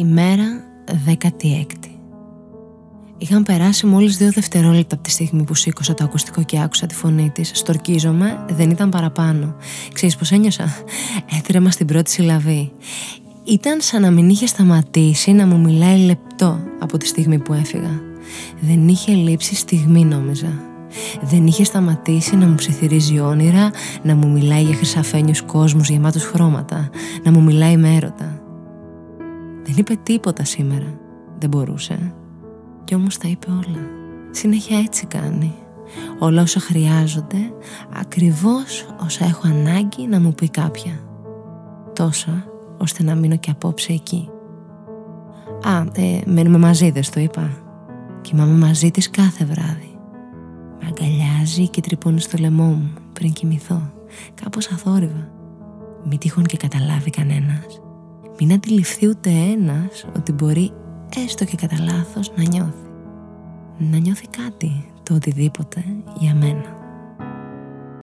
Ημέρα 16. Είχαν περάσει μόλις δύο δευτερόλεπτα από τη στιγμή που σήκωσα το ακουστικό και άκουσα τη φωνή της. Στορκίζομαι, δεν ήταν παραπάνω. Ξέρεις πως ένιωσα; Έτρεμα στην πρώτη συλλαβή. Ήταν σαν να μην είχε σταματήσει να μου μιλάει λεπτό από τη στιγμή που έφυγα. Δεν είχε λείψει στιγμή νόμιζα. Δεν είχε σταματήσει να μου ψιθυρίζει όνειρα, να μου μιλάει για χρυσαφένιους κόσμους γεμάτους χρώματα, να μου μιλάει με έρωτα. Δεν είπε τίποτα σήμερα. Δεν μπορούσε. Κι όμως τα είπε όλα. Συνέχεια έτσι κάνει. Όλα όσα χρειάζονται, ακριβώς όσα έχω ανάγκη να μου πει κάποια. Τόσα, ώστε να μείνω και απόψε εκεί. Α, ε, μένουμε μαζί, δεν το είπα. Κοιμάμαι μαζί της κάθε βράδυ. Με αγκαλιάζει και τρυπώνει στο λαιμό μου πριν κοιμηθώ. Κάπως αθόρυβα. Μη τυχόν και καταλάβει κανένας. Μην αντιληφθεί ούτε ένας ότι μπορεί έστω και κατά λάθος να νιώθει. Να νιώθει κάτι, το οτιδήποτε για μένα.